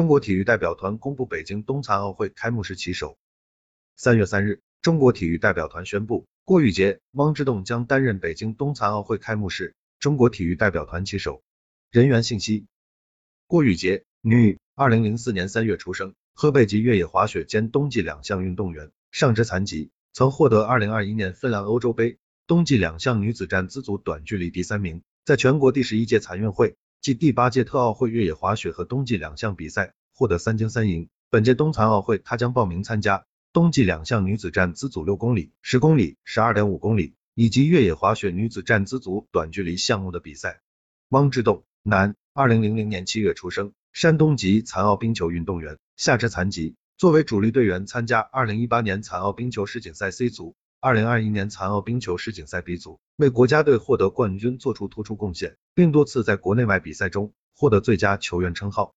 中国体育代表团公布北京冬残奥会开幕式旗手。三月三日，中国体育代表团宣布，郭雨洁、汪之栋将担任北京冬残奥会开幕式中国体育代表团旗手。人员信息：郭雨洁，女，二零零四年三月出生，河北籍越野滑雪兼冬季两项运动员，上肢残疾，曾获得二零二一年芬兰欧洲杯冬季两项女子站姿组短距离第三名，在全国第十一届残运会暨第八届特奥会越野滑雪和冬季两项比赛获得三金三银。本届冬残奥会，她将报名参加。冬季两项女子站姿组六公里、十公里、十二点五公里，以及越野滑雪女子站姿组短距离项目的比赛。汪志栋，男，二零零零年七月出生，山东籍残奥冰球运动员，下肢残疾，作为主力队员参加二零一八年残奥冰球世锦赛 C 组，二零二一年残奥冰球世锦赛 B 组，为国家队获得冠军做出突出贡献，并多次在国内外比赛中获得最佳球员称号。